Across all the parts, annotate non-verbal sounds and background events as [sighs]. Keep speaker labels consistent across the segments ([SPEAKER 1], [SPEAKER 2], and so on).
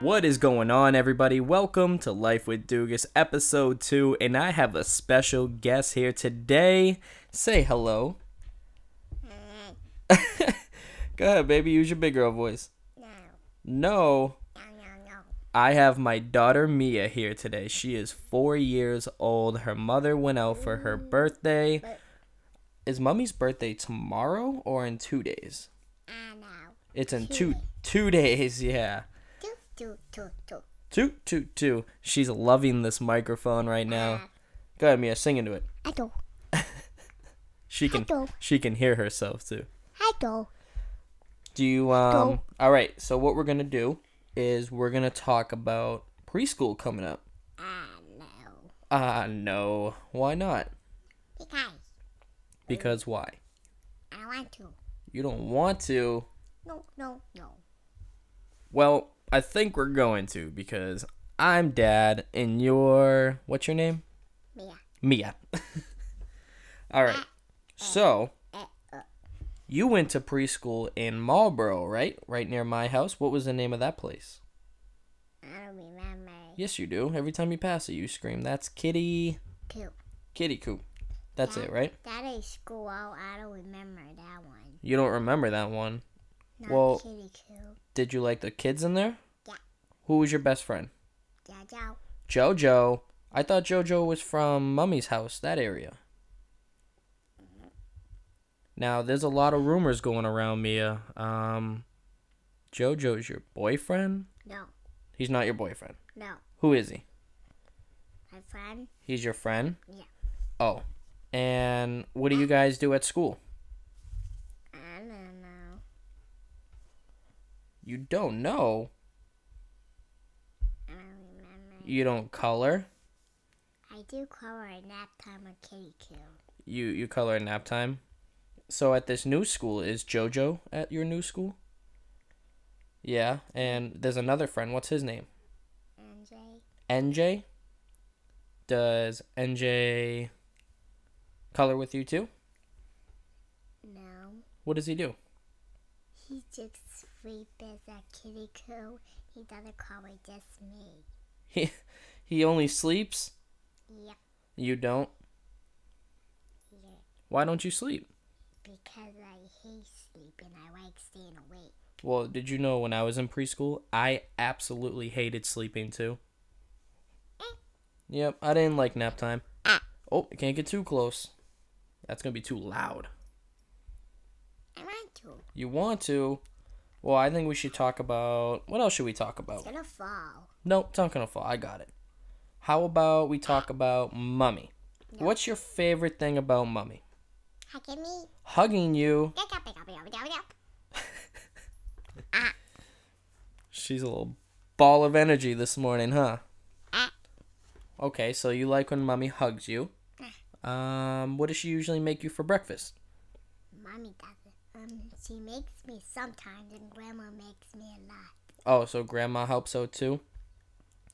[SPEAKER 1] What is going on, everybody? Welcome to Life with Dugas, episode 2, and I have a special guest here today. Say hello. [laughs] Go ahead, baby, use your big girl voice.
[SPEAKER 2] No,
[SPEAKER 1] No,
[SPEAKER 2] no, no, no.
[SPEAKER 1] I have my daughter Mia here today. She is four years old. Her mother went out for her mm. birthday.
[SPEAKER 2] But-
[SPEAKER 1] Is mommy's birthday tomorrow or in two days?
[SPEAKER 2] I know.
[SPEAKER 1] It's in
[SPEAKER 2] two
[SPEAKER 1] two days, [laughs] yeah.
[SPEAKER 2] Do, do, do, do.
[SPEAKER 1] Two two two. She's loving this microphone right now. Go ahead, Mia, sing into it.
[SPEAKER 2] I do. [laughs]
[SPEAKER 1] She can
[SPEAKER 2] Hello.
[SPEAKER 1] she can hear herself too.
[SPEAKER 2] I do.
[SPEAKER 1] Do you um
[SPEAKER 2] Go.
[SPEAKER 1] all right, so what we're gonna do is we're gonna talk about preschool coming up.
[SPEAKER 2] I no.
[SPEAKER 1] Ah no. Why not?
[SPEAKER 2] Because
[SPEAKER 1] Because why?
[SPEAKER 2] I want to.
[SPEAKER 1] You don't want to.
[SPEAKER 2] No, no, no.
[SPEAKER 1] Well, I think we're going to because I'm dad and you're what's your name?
[SPEAKER 2] Mia.
[SPEAKER 1] Mia. [laughs] All right. So, you went to preschool in Marlboro, right? Right near my house. What was the name of that place?
[SPEAKER 2] I don't remember.
[SPEAKER 1] Yes, you do. Every time you pass it, you scream, "That's Kitty,
[SPEAKER 2] Two.
[SPEAKER 1] Kitty Coop." That's it, right?
[SPEAKER 2] That is school. I don't remember that one.
[SPEAKER 1] You don't remember that one.
[SPEAKER 2] Not
[SPEAKER 1] Well-
[SPEAKER 2] Kitty Coo.
[SPEAKER 1] Did you like the kids in there?
[SPEAKER 2] Yeah.
[SPEAKER 1] Who was your best friend?
[SPEAKER 2] Jojo.
[SPEAKER 1] Jojo. I thought Jojo was from Mummy's house, that area. Now, there's a lot of rumors going around, Mia. Um, Jojo's your boyfriend?
[SPEAKER 2] No,
[SPEAKER 1] He's not your boyfriend.
[SPEAKER 2] no.
[SPEAKER 1] Who is he?
[SPEAKER 2] My friend.
[SPEAKER 1] He's your friend?
[SPEAKER 2] Yeah.
[SPEAKER 1] Oh. And what do you guys do at school?
[SPEAKER 2] I don't know.
[SPEAKER 1] You don't know.
[SPEAKER 2] I don't remember.
[SPEAKER 1] You don't color.
[SPEAKER 2] I do color at nap time with Kitty Coo.
[SPEAKER 1] You you color at nap time. So at this new school is Jojo at your new school? Yeah, and there's another friend. What's his name?
[SPEAKER 2] NJ.
[SPEAKER 1] NJ. Does NJ color with you too?
[SPEAKER 2] No.
[SPEAKER 1] What does he do?
[SPEAKER 2] He just sleeps at Kitty Coo. He doesn't color just me.
[SPEAKER 1] He he only sleeps.
[SPEAKER 2] Yep.
[SPEAKER 1] You don't.
[SPEAKER 2] Yeah.
[SPEAKER 1] Why don't you sleep?
[SPEAKER 2] Because I hate sleeping. I like staying awake.
[SPEAKER 1] Well, did you know when I was in preschool, I absolutely hated sleeping too. Yep, I didn't like nap time. Oh, can't get too close. That's gonna be too loud.
[SPEAKER 2] I want to.
[SPEAKER 1] You want to? Well, I think we should talk about what else should we talk about?
[SPEAKER 2] It's gonna fall.
[SPEAKER 1] No, it's not gonna fall. I got it. How about we talk [sighs] about mummy?
[SPEAKER 2] No.
[SPEAKER 1] What's your favorite thing about mummy?
[SPEAKER 2] At me.
[SPEAKER 1] Hugging you.
[SPEAKER 2] Up. [laughs]
[SPEAKER 1] She's a little ball of energy this morning, huh?
[SPEAKER 2] Ah.
[SPEAKER 1] Okay, so you like when mommy hugs you. Um, what does she usually make you for breakfast?
[SPEAKER 2] Mommy does. Um, she makes me sometimes, and Grandma makes me a lot.
[SPEAKER 1] Oh, so grandma helps out too.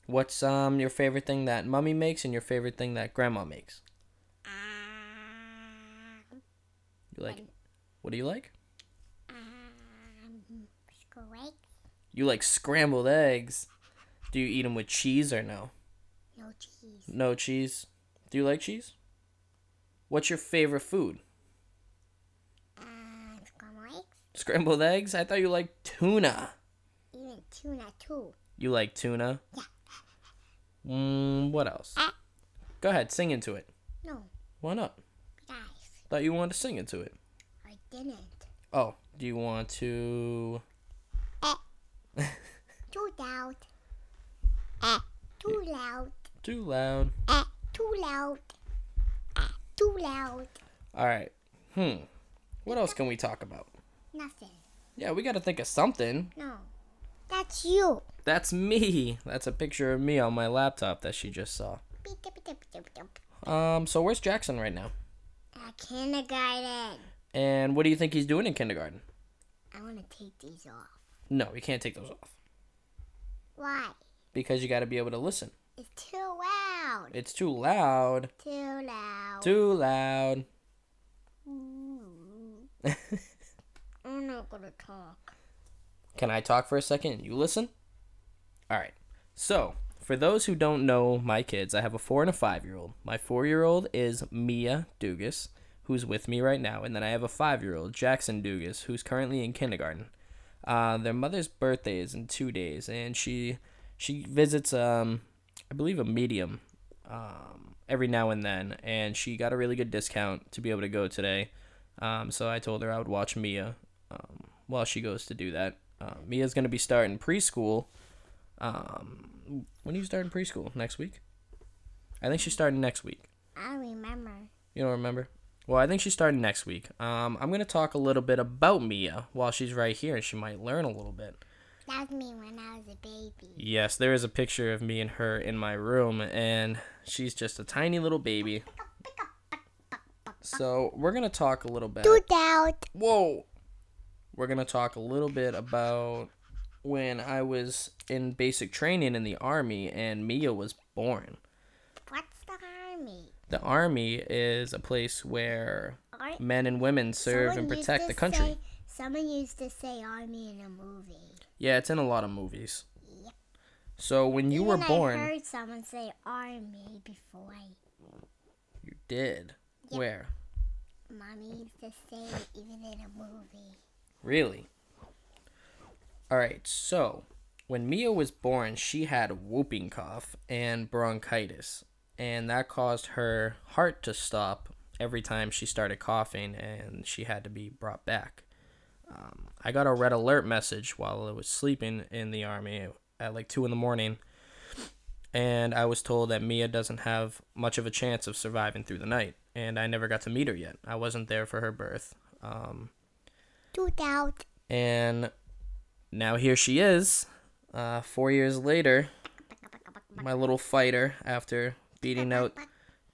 [SPEAKER 1] What's um your favorite thing that mommy makes and your favorite thing that grandma makes?
[SPEAKER 2] Um,
[SPEAKER 1] You like What do you like?
[SPEAKER 2] um, correct?
[SPEAKER 1] You like scrambled eggs. Do you eat them with cheese or no?
[SPEAKER 2] No cheese.
[SPEAKER 1] No cheese. Do you like cheese? What's your favorite food?
[SPEAKER 2] Um, correct?
[SPEAKER 1] Scrambled eggs? I thought you liked tuna.
[SPEAKER 2] Even tuna too.
[SPEAKER 1] You like tuna?
[SPEAKER 2] Yeah.
[SPEAKER 1] Mm, what else?
[SPEAKER 2] Ah.
[SPEAKER 1] Go ahead, sing into it.
[SPEAKER 2] No,
[SPEAKER 1] Why not?
[SPEAKER 2] guys,
[SPEAKER 1] Thought you wanted to sing into it.
[SPEAKER 2] I didn't.
[SPEAKER 1] Oh, do you want to?
[SPEAKER 2] Too loud. Eh, too loud.
[SPEAKER 1] Too loud.
[SPEAKER 2] Eh, too loud. Eh, too loud.
[SPEAKER 1] All right. Hmm. What else can we talk about?
[SPEAKER 2] Nothing.
[SPEAKER 1] Yeah, we got to think of something.
[SPEAKER 2] No. That's you.
[SPEAKER 1] That's me. That's a picture of me on my laptop that she just saw.
[SPEAKER 2] Beep, beep, beep, beep, beep.
[SPEAKER 1] Um, so where's Jackson right now?
[SPEAKER 2] At kindergarten.
[SPEAKER 1] And what do you think he's doing in kindergarten?
[SPEAKER 2] I want to take these off.
[SPEAKER 1] No, you can't take those off
[SPEAKER 2] Why?
[SPEAKER 1] because you got to be able to listen.
[SPEAKER 2] It's too loud.
[SPEAKER 1] It's too loud.
[SPEAKER 2] Too loud.
[SPEAKER 1] Too loud.
[SPEAKER 2] Mm. [laughs] Gonna talk.
[SPEAKER 1] Can I talk for a second you listen? All right. So, for those who don't know my kids, I have a four and a five year old. My four year old is Mia Dugas, who's with me right now. And then I have a five year old, Jackson Dugas, who's currently in kindergarten. Uh, their mother's birthday is in two days, and she she visits, um, I believe, a medium um, every now and then. And she got a really good discount to be able to go today. Um, so I told her I would watch Mia um, while she goes to do that. Uh, Mia's going to be starting preschool. Um, when are you starting preschool? Next week? I think she's starting next week.
[SPEAKER 2] I remember.
[SPEAKER 1] You don't remember? Well, I think she's starting next week. Um, I'm going to talk a little bit about Mia while she's right here, and she might learn a little bit.
[SPEAKER 2] That's me when I was a baby.
[SPEAKER 1] Yes, there is a picture of me and her in my room, and she's just a tiny little baby. So, we're going to talk a little bit.
[SPEAKER 2] Do that.
[SPEAKER 1] Whoa! We're going to talk a little bit about when I was in basic training in the army and Mia was born.
[SPEAKER 2] What's the army?
[SPEAKER 1] The army is a place where
[SPEAKER 2] Ar-
[SPEAKER 1] men and women serve
[SPEAKER 2] someone
[SPEAKER 1] and protect the country.
[SPEAKER 2] say- someone used to say army in a movie.
[SPEAKER 1] Yeah, it's in a lot of movies.
[SPEAKER 2] Yep.
[SPEAKER 1] So when you were
[SPEAKER 2] Even
[SPEAKER 1] born,
[SPEAKER 2] I heard someone say army before.
[SPEAKER 1] you did.
[SPEAKER 2] Yep.
[SPEAKER 1] Where?
[SPEAKER 2] Mommy used to say even in a movie.
[SPEAKER 1] Really? All right. So when Mia was born, she had whooping cough and bronchitis, and that caused her heart to stop every time she started coughing, and she had to be brought back. Um, I got a red alert message while I was sleeping in the army at like two in the morning, and I was told that Mia doesn't have much of a chance of surviving through the night, and I never got to meet her yet. I wasn't there for her birth. Um, And now here she is, uh, four years later, my little fighter after beating out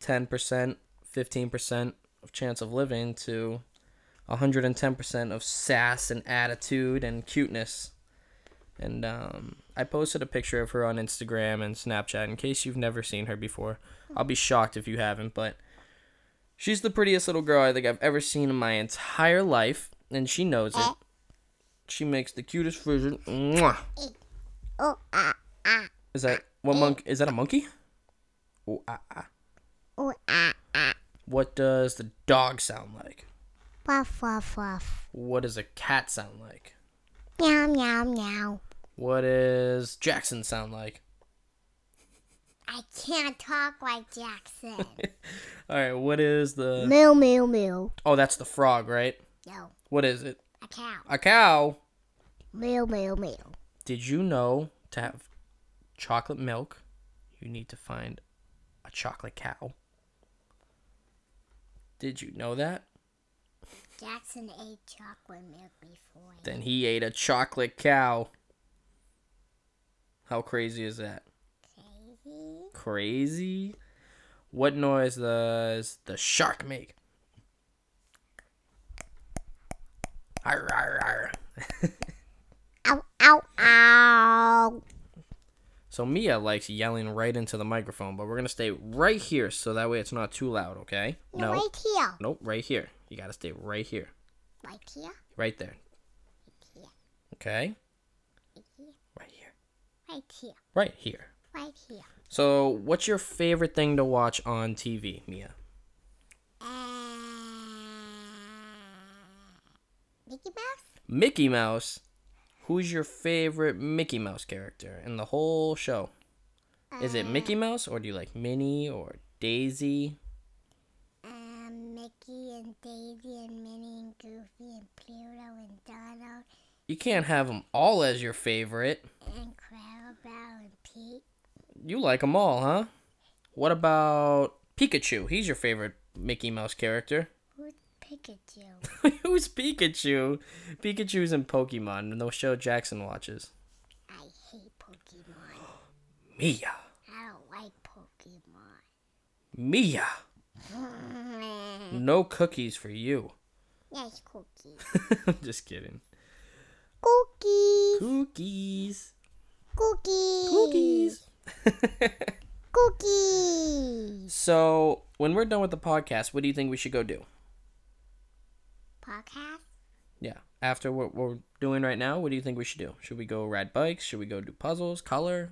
[SPEAKER 1] 10%, 15% of chance of living to 110% of sass and attitude and cuteness. And um, I posted a picture of her on Instagram and Snapchat in case you've never seen her before. I'll be shocked if you haven't, but she's the prettiest little girl I think I've ever seen in my entire life, and she knows it. She makes the cutest
[SPEAKER 2] ah.
[SPEAKER 1] Is that what monk? Is that a monkey?
[SPEAKER 2] Oh, ah, ah.
[SPEAKER 1] What does the dog sound like?
[SPEAKER 2] Wuff, wuff, wuff.
[SPEAKER 1] What does a cat sound like?
[SPEAKER 2] Meow, meow, meow.
[SPEAKER 1] What does Jackson sound like?
[SPEAKER 2] I can't talk like Jackson. [laughs]
[SPEAKER 1] All right, what is the?
[SPEAKER 2] moo, moo, moo.
[SPEAKER 1] Oh, that's the frog, right?
[SPEAKER 2] No,
[SPEAKER 1] What is it?
[SPEAKER 2] a cow.
[SPEAKER 1] A cow.
[SPEAKER 2] Moo, moo, moo.
[SPEAKER 1] Did you know to have chocolate milk, you need to find a chocolate cow? Did you know that?
[SPEAKER 2] Jackson ate chocolate milk before.
[SPEAKER 1] Then he ate a chocolate cow. How crazy is that?
[SPEAKER 2] Crazy.
[SPEAKER 1] Crazy? What noise does the shark make? Arr, arr, arr. [laughs]
[SPEAKER 2] Ow, ow, ow.
[SPEAKER 1] So Mia likes yelling right into the microphone, but we're gonna stay right here so that way it's not too loud, okay?
[SPEAKER 2] No, right here.
[SPEAKER 1] Nope, right here. You gotta stay right here.
[SPEAKER 2] Right here.
[SPEAKER 1] Right there.
[SPEAKER 2] Here.
[SPEAKER 1] Okay?
[SPEAKER 2] Right here.
[SPEAKER 1] Right here.
[SPEAKER 2] Right here.
[SPEAKER 1] Right here.
[SPEAKER 2] Right here.
[SPEAKER 1] So, what's your favorite thing to watch on TV, Mia?
[SPEAKER 2] Uh, Mickey Mouse?
[SPEAKER 1] Mickey Mouse. Who's your favorite Mickey Mouse character in the whole show? Is it Mickey Mouse or do you like Minnie or Daisy?
[SPEAKER 2] Um, Mickey and Daisy and Minnie and Goofy and Pluto and Donald
[SPEAKER 1] You can't have them all as your favorite.
[SPEAKER 2] and Clarabelle and Pete.
[SPEAKER 1] You like them all, huh? What about Pikachu? He's your favorite Mickey Mouse character.
[SPEAKER 2] Who's Pikachu? [laughs]
[SPEAKER 1] Who's Pikachu? Pikachu's in Pokemon, and the show Jackson watches.
[SPEAKER 2] I hate Pokemon. [gasps]
[SPEAKER 1] Mia.
[SPEAKER 2] I don't like Pokemon.
[SPEAKER 1] Mia. [laughs] No cookies for you.
[SPEAKER 2] Nice cookies.
[SPEAKER 1] I'm [laughs] just kidding.
[SPEAKER 2] Cookies.
[SPEAKER 1] Cookies.
[SPEAKER 2] Cookies.
[SPEAKER 1] Cookies.
[SPEAKER 2] Cookies.
[SPEAKER 1] so, when we're done with the podcast, what do you think we should go do?
[SPEAKER 2] Podcast?
[SPEAKER 1] Yeah. After what we're doing right now, what do you think we should do? Should we go ride bikes? Should we go do puzzles, color?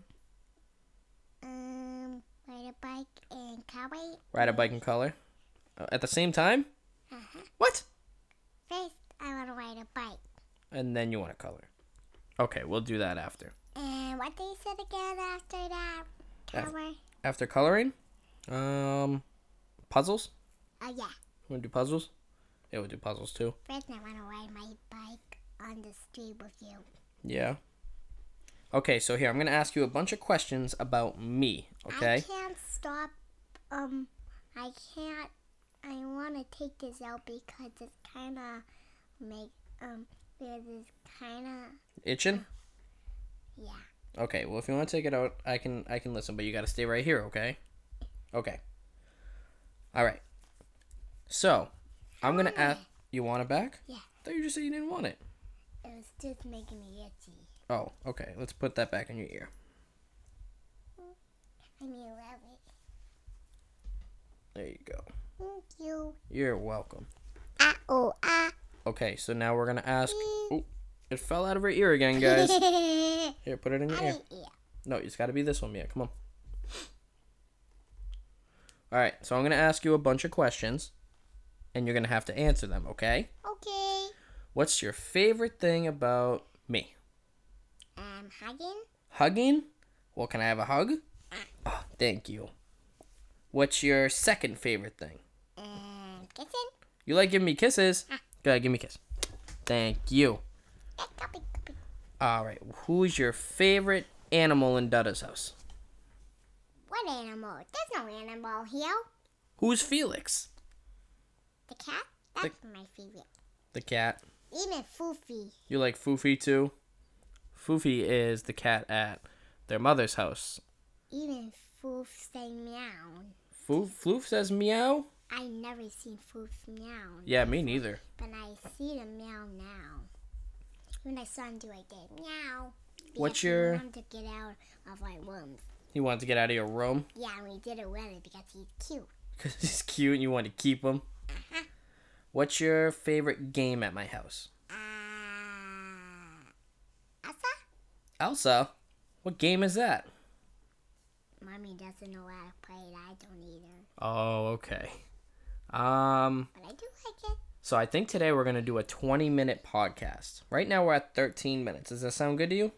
[SPEAKER 2] Um, ride a bike and cowboy.
[SPEAKER 1] Ride a bike and color? Uh, at the same time? Uh-huh. What?
[SPEAKER 2] First, I want to ride a bike.
[SPEAKER 1] And then you want to color. Okay, we'll do that after.
[SPEAKER 2] And what do you said again after that? Cowboy.
[SPEAKER 1] After coloring? Um, puzzles?
[SPEAKER 2] Oh yeah.
[SPEAKER 1] You want to do puzzles? Yeah, we'll do puzzles too.
[SPEAKER 2] First, I want to ride my bike on the street with you.
[SPEAKER 1] Yeah. Okay, so here, I'm going to ask you a bunch of questions about me, okay?
[SPEAKER 2] I can't stop. Um, I can't. I want to take this out because it's kind of make um. This kind of
[SPEAKER 1] Itching?
[SPEAKER 2] yeah.
[SPEAKER 1] Okay, well if you want to take it out, I can I can listen, but you got to stay right here, okay? Okay. All right. So, I'm to ask you want it back?
[SPEAKER 2] Yeah.
[SPEAKER 1] I thought you just said you didn't want it.
[SPEAKER 2] It was just making me itchy.
[SPEAKER 1] Oh, okay. Let's put that back in your ear.
[SPEAKER 2] I mean, love it.
[SPEAKER 1] There you go.
[SPEAKER 2] Thank you.
[SPEAKER 1] You're welcome.
[SPEAKER 2] Ah oh ah.
[SPEAKER 1] Okay, so now we're to ask Oh, it fell out of her ear again, guys. [laughs] Here, put it in your ear.
[SPEAKER 2] yeah.
[SPEAKER 1] No, it's got to be this one, Mia. Come on. All right, so I'm to ask you a bunch of questions, and you're going to have to answer them, okay?
[SPEAKER 2] Okay.
[SPEAKER 1] What's your favorite thing about me?
[SPEAKER 2] Um, hugging.
[SPEAKER 1] Hugging? Well, can I have a hug? Oh, thank you. What's your second favorite thing?
[SPEAKER 2] And kissing.
[SPEAKER 1] You like giving me kisses? Uh. Go ahead, give me a kiss. Thank you.
[SPEAKER 2] Copy, copy.
[SPEAKER 1] All right, who's your favorite animal in Dada's house?
[SPEAKER 2] What animal? There's no animal here.
[SPEAKER 1] Who's Felix?
[SPEAKER 2] The cat? That's my favorite.
[SPEAKER 1] The cat.
[SPEAKER 2] Even Foofy.
[SPEAKER 1] You like Foofy too? Foofy is the cat at their mother's house.
[SPEAKER 2] Even Foof say meow.
[SPEAKER 1] Foof, Floof says meow?
[SPEAKER 2] I never seen Foof meow.
[SPEAKER 1] Yeah, me neither.
[SPEAKER 2] But I see the meow now. When I saw him do it, did meow.
[SPEAKER 1] What's
[SPEAKER 2] Because he
[SPEAKER 1] your-
[SPEAKER 2] wanted to get out of my room.
[SPEAKER 1] He wanted to get out of your room
[SPEAKER 2] Yeah, and we did it really because he's cute. [laughs]
[SPEAKER 1] because he's cute and you want to keep him.
[SPEAKER 2] Uh-huh. [laughs]
[SPEAKER 1] What's your favorite game at my house?
[SPEAKER 2] Uh, Elsa?
[SPEAKER 1] Elsa? What game is that?
[SPEAKER 2] Mommy doesn't know how to play it. I don't either.
[SPEAKER 1] Oh, okay. Um,
[SPEAKER 2] But I do like it.
[SPEAKER 1] so I think today we're gonna do a 20 minute podcast. Right now we're at 13 minutes. Does that sound good to you?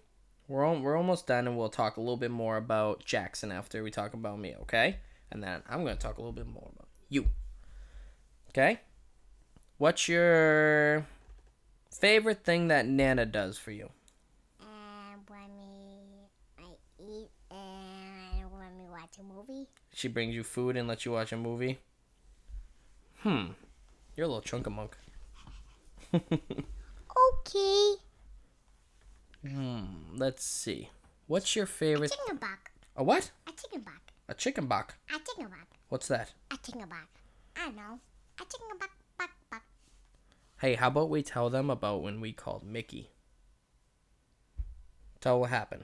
[SPEAKER 1] We're we're almost done, and we'll talk a little bit more about Jackson after we talk about me, okay? And then I'm gonna talk a little bit more about you. Okay. What's your favorite thing that Nana does for you?
[SPEAKER 2] And when me, I eat and when we watch a movie.
[SPEAKER 1] She brings you food and lets you watch a movie. Hmm. You're a little chunk of monk. [laughs]
[SPEAKER 2] Okay.
[SPEAKER 1] Hmm. Let's see. What's your favorite?
[SPEAKER 2] A chicken buck.
[SPEAKER 1] A what?
[SPEAKER 2] A chicken buck.
[SPEAKER 1] A chicken buck.
[SPEAKER 2] A chicken buck.
[SPEAKER 1] What's that?
[SPEAKER 2] A chicken buck. I know.
[SPEAKER 1] Hey, how about we tell them about when we called Mickey? Tell what happened.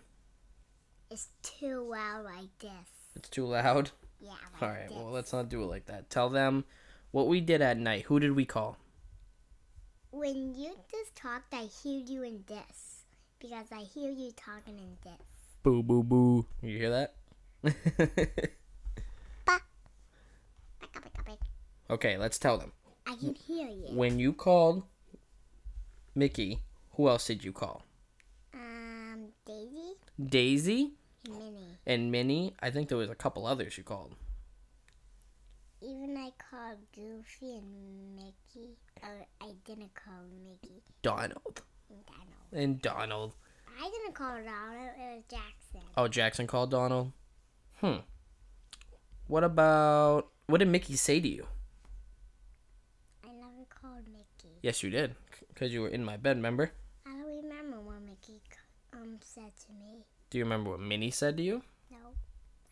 [SPEAKER 2] It's too loud like this.
[SPEAKER 1] It's too loud.
[SPEAKER 2] Yeah, like
[SPEAKER 1] All right.
[SPEAKER 2] this.
[SPEAKER 1] Well, let's not do it like that. Tell them what we did at night. Who did we call?
[SPEAKER 2] When you just talked, I hear you in this. Because I hear you talking in this.
[SPEAKER 1] Boo boo boo. You hear that? [laughs]
[SPEAKER 2] Buck, buck, buck, buck.
[SPEAKER 1] Okay, let's tell them.
[SPEAKER 2] I can hear you.
[SPEAKER 1] When you called Mickey, who else did you call?
[SPEAKER 2] Um, Daisy
[SPEAKER 1] Daisy
[SPEAKER 2] Minnie.
[SPEAKER 1] and Minnie. I think there was a couple others you called.
[SPEAKER 2] Even I called Goofy and Mickey. Or I didn't call Mickey
[SPEAKER 1] Donald
[SPEAKER 2] and Donald.
[SPEAKER 1] and Donald.
[SPEAKER 2] I didn't call Donald. It was Jackson.
[SPEAKER 1] Oh, Jackson called Donald. Hmm. What about what did Mickey say to you?
[SPEAKER 2] I never called Mickey.
[SPEAKER 1] Yes, you did, because you were in my bed. Remember?
[SPEAKER 2] I don't remember what Mickey um said to me.
[SPEAKER 1] Do you remember what Minnie said to you?
[SPEAKER 2] No.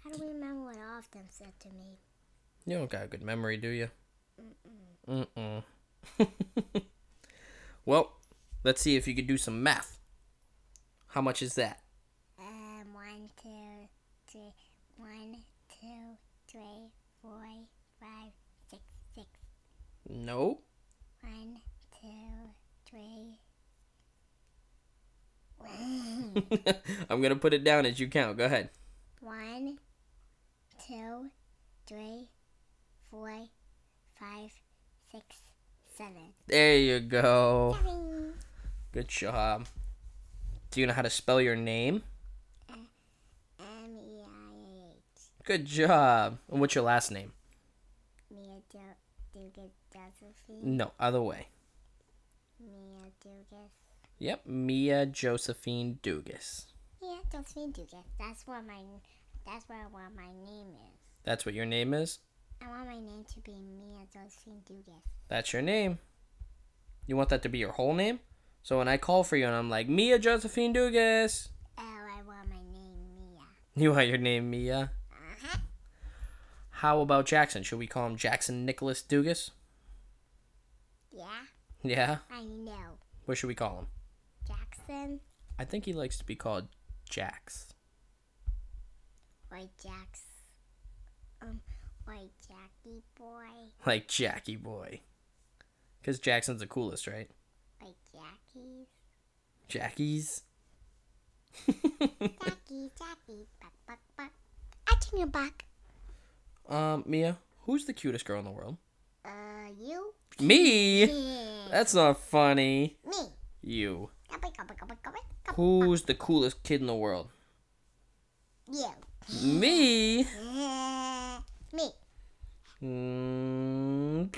[SPEAKER 2] I don't remember what Often said to me.
[SPEAKER 1] You don't got a good memory, do you? Mm-mm. [laughs] well, let's see if you could do some math. How much is that?
[SPEAKER 2] Um, one, two, three, one, two, three, four, five, six, six.
[SPEAKER 1] No.
[SPEAKER 2] One, two, three. [laughs]
[SPEAKER 1] I'm gonna put it down as you count. Go ahead.
[SPEAKER 2] One, two, three, four, five, six, seven.
[SPEAKER 1] There you go.
[SPEAKER 2] Seven.
[SPEAKER 1] Good job. Do you know how to spell your name?
[SPEAKER 2] M E I H.
[SPEAKER 1] Good job. And what's your last name?
[SPEAKER 2] Mia Dugas Josephine.
[SPEAKER 1] No, other way.
[SPEAKER 2] Mia Dugas.
[SPEAKER 1] Yep, Mia Josephine Dugas.
[SPEAKER 2] Mia Josephine Dugas. That's what my. That's what I want my name is.
[SPEAKER 1] That's what your name is?
[SPEAKER 2] I want my name to be Mia Josephine Dugas.
[SPEAKER 1] That's your name. You want that to be your whole name? So when I call for you and I'm like, Mia Josephine Dugas,
[SPEAKER 2] Oh, I want my name Mia.
[SPEAKER 1] you want your name Mia?
[SPEAKER 2] Uh-huh.
[SPEAKER 1] How about Jackson? Should we call him Jackson Nicholas Dugas?
[SPEAKER 2] Yeah,
[SPEAKER 1] Yeah?
[SPEAKER 2] I know.
[SPEAKER 1] What should we call him?
[SPEAKER 2] Jackson
[SPEAKER 1] I think he likes to be called Jax.
[SPEAKER 2] or Jax. Um, or Jackie Boy.
[SPEAKER 1] Like Jackie Boy. [laughs] Because Jackson's the coolest, right?
[SPEAKER 2] Or Jackie's.
[SPEAKER 1] Jackie's? [laughs]
[SPEAKER 2] Jackie, Jackie. Buck, buck, buck. I turn your back.
[SPEAKER 1] um, Mia, who's the cutest girl in the world?
[SPEAKER 2] Uh, you?
[SPEAKER 1] Me?
[SPEAKER 2] Yeah. [laughs]
[SPEAKER 1] That's not funny.
[SPEAKER 2] Me.
[SPEAKER 1] You. Who's the coolest kid in the world?
[SPEAKER 2] You.
[SPEAKER 1] Me?
[SPEAKER 2] Uh, me.
[SPEAKER 1] Mm.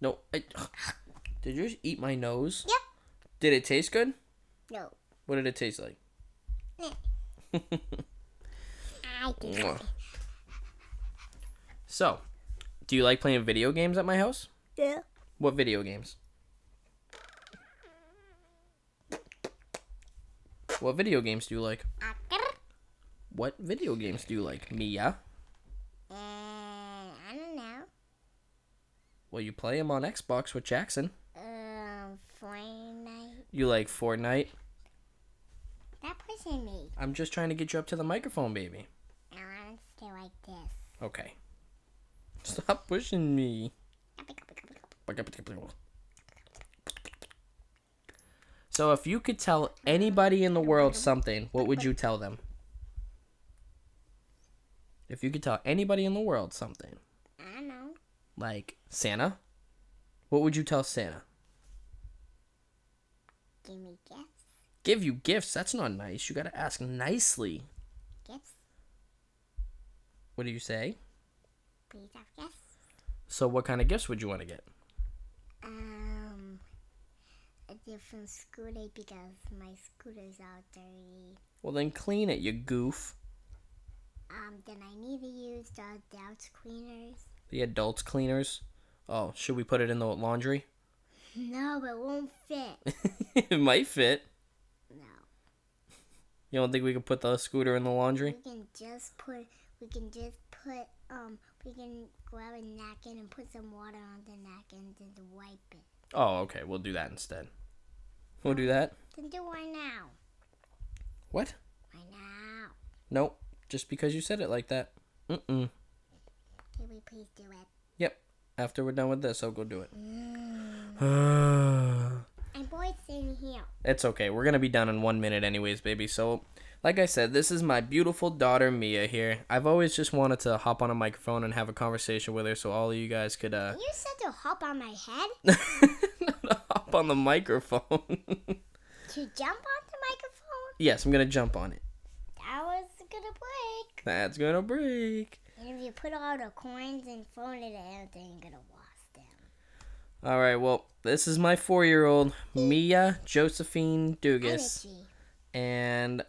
[SPEAKER 1] No. I, [sighs] did you just eat my nose?
[SPEAKER 2] Yep.
[SPEAKER 1] Did it taste good?
[SPEAKER 2] No.
[SPEAKER 1] What did it taste like? [laughs]
[SPEAKER 2] I.
[SPEAKER 1] So, do you like playing video games at my house?
[SPEAKER 2] Yeah.
[SPEAKER 1] What video games? What video games do you like? What video games do you like? Mia?
[SPEAKER 2] Uh, I don't know.
[SPEAKER 1] Well, you play them on Xbox with Jackson.
[SPEAKER 2] Um, Fortnite.
[SPEAKER 1] You like Fortnite?
[SPEAKER 2] That pushing me.
[SPEAKER 1] I'm just trying to get you up to the microphone, baby.
[SPEAKER 2] I want to stay like this.
[SPEAKER 1] Okay. [laughs] Stop pushing me.
[SPEAKER 2] Copy, copy, copy, copy.
[SPEAKER 1] So, if you could tell anybody in the world something, what would you tell them? If you could tell anybody in the world something,
[SPEAKER 2] I don't know.
[SPEAKER 1] like Santa, what would you tell Santa?
[SPEAKER 2] Give me gifts.
[SPEAKER 1] Give you gifts. That's not nice. You gotta ask nicely.
[SPEAKER 2] Gifts.
[SPEAKER 1] What do you say?
[SPEAKER 2] Please have gifts.
[SPEAKER 1] So, what kind of gifts would you want to get?
[SPEAKER 2] Um, different scooter because my scooter's all dirty.
[SPEAKER 1] Well, then clean it, you goof.
[SPEAKER 2] Um, then I need to use the adult cleaners.
[SPEAKER 1] The adults cleaners. Oh, should we put it in the laundry? [laughs]
[SPEAKER 2] No, it won't fit.
[SPEAKER 1] it might fit.
[SPEAKER 2] No.
[SPEAKER 1] You don't think we could put the scooter in the laundry?
[SPEAKER 2] We can just put, we can just put, um, we can grab a napkin and put some water on the napkin and then wipe it.
[SPEAKER 1] Oh, okay. We'll do that instead. We'll do that.
[SPEAKER 2] Then do right now.
[SPEAKER 1] What?
[SPEAKER 2] Right now.
[SPEAKER 1] Nope. Just because you said it like that. Mm-mm.
[SPEAKER 2] Can we please do it?
[SPEAKER 1] Yep. After we're done with this, I'll go do it. [sighs]
[SPEAKER 2] And boys in here.
[SPEAKER 1] it's okay. We're gonna be done in one minute, anyways, baby. So, like I said, this is my beautiful daughter Mia here. I've always just wanted to hop on a microphone and have a conversation with her, so all of you guys could uh
[SPEAKER 2] You said to hop on my head [laughs]
[SPEAKER 1] hop on the microphone. [laughs]
[SPEAKER 2] to jump on the microphone.
[SPEAKER 1] yes, I'm gonna jump on it.
[SPEAKER 2] That was gonna break.
[SPEAKER 1] That's gonna break.
[SPEAKER 2] And if you put all the coins and throw it out, then you're gonna wash them.
[SPEAKER 1] All right. Well, this is my four-year-old Mia Josephine Dugas, and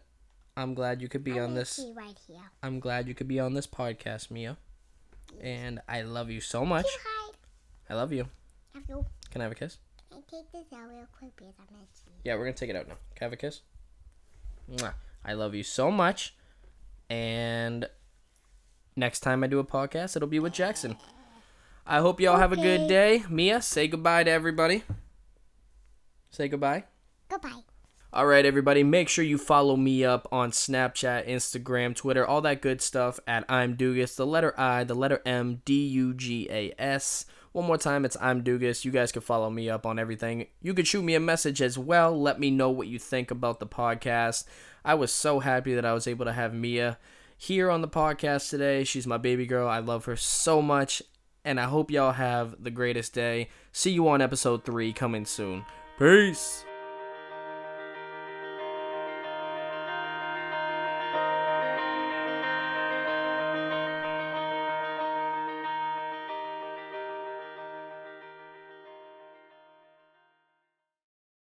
[SPEAKER 1] I'm glad you could be
[SPEAKER 2] I'm
[SPEAKER 1] on this.
[SPEAKER 2] right here.
[SPEAKER 1] I'm glad you could be on this podcast, Mia. And I love you so much. I love you.
[SPEAKER 2] Have you?
[SPEAKER 1] Can I have a kiss?
[SPEAKER 2] Take this out real quick because I'm itchy?
[SPEAKER 1] Yeah, we're gonna take it out now. Can I have a kiss? Mwah. I love you so much. And next time I do a podcast, it'll be with Jackson. I hope y'all have a good day. Mia, say goodbye to everybody. Say goodbye.
[SPEAKER 2] Goodbye.
[SPEAKER 1] All right, everybody, make sure you follow me up on Snapchat, Instagram, Twitter, all that good stuff at I'm Dugas, the letter I, the letter M, D U G A S. One more time, it's I'm Dugas. You guys can follow me up on everything. You could shoot me a message as well. Let me know what you think about the podcast. I was so happy that I was able to have Mia here on the podcast today. She's my baby girl. I love her so much. And I hope y'all have the greatest day. See you on episode three coming soon. Peace.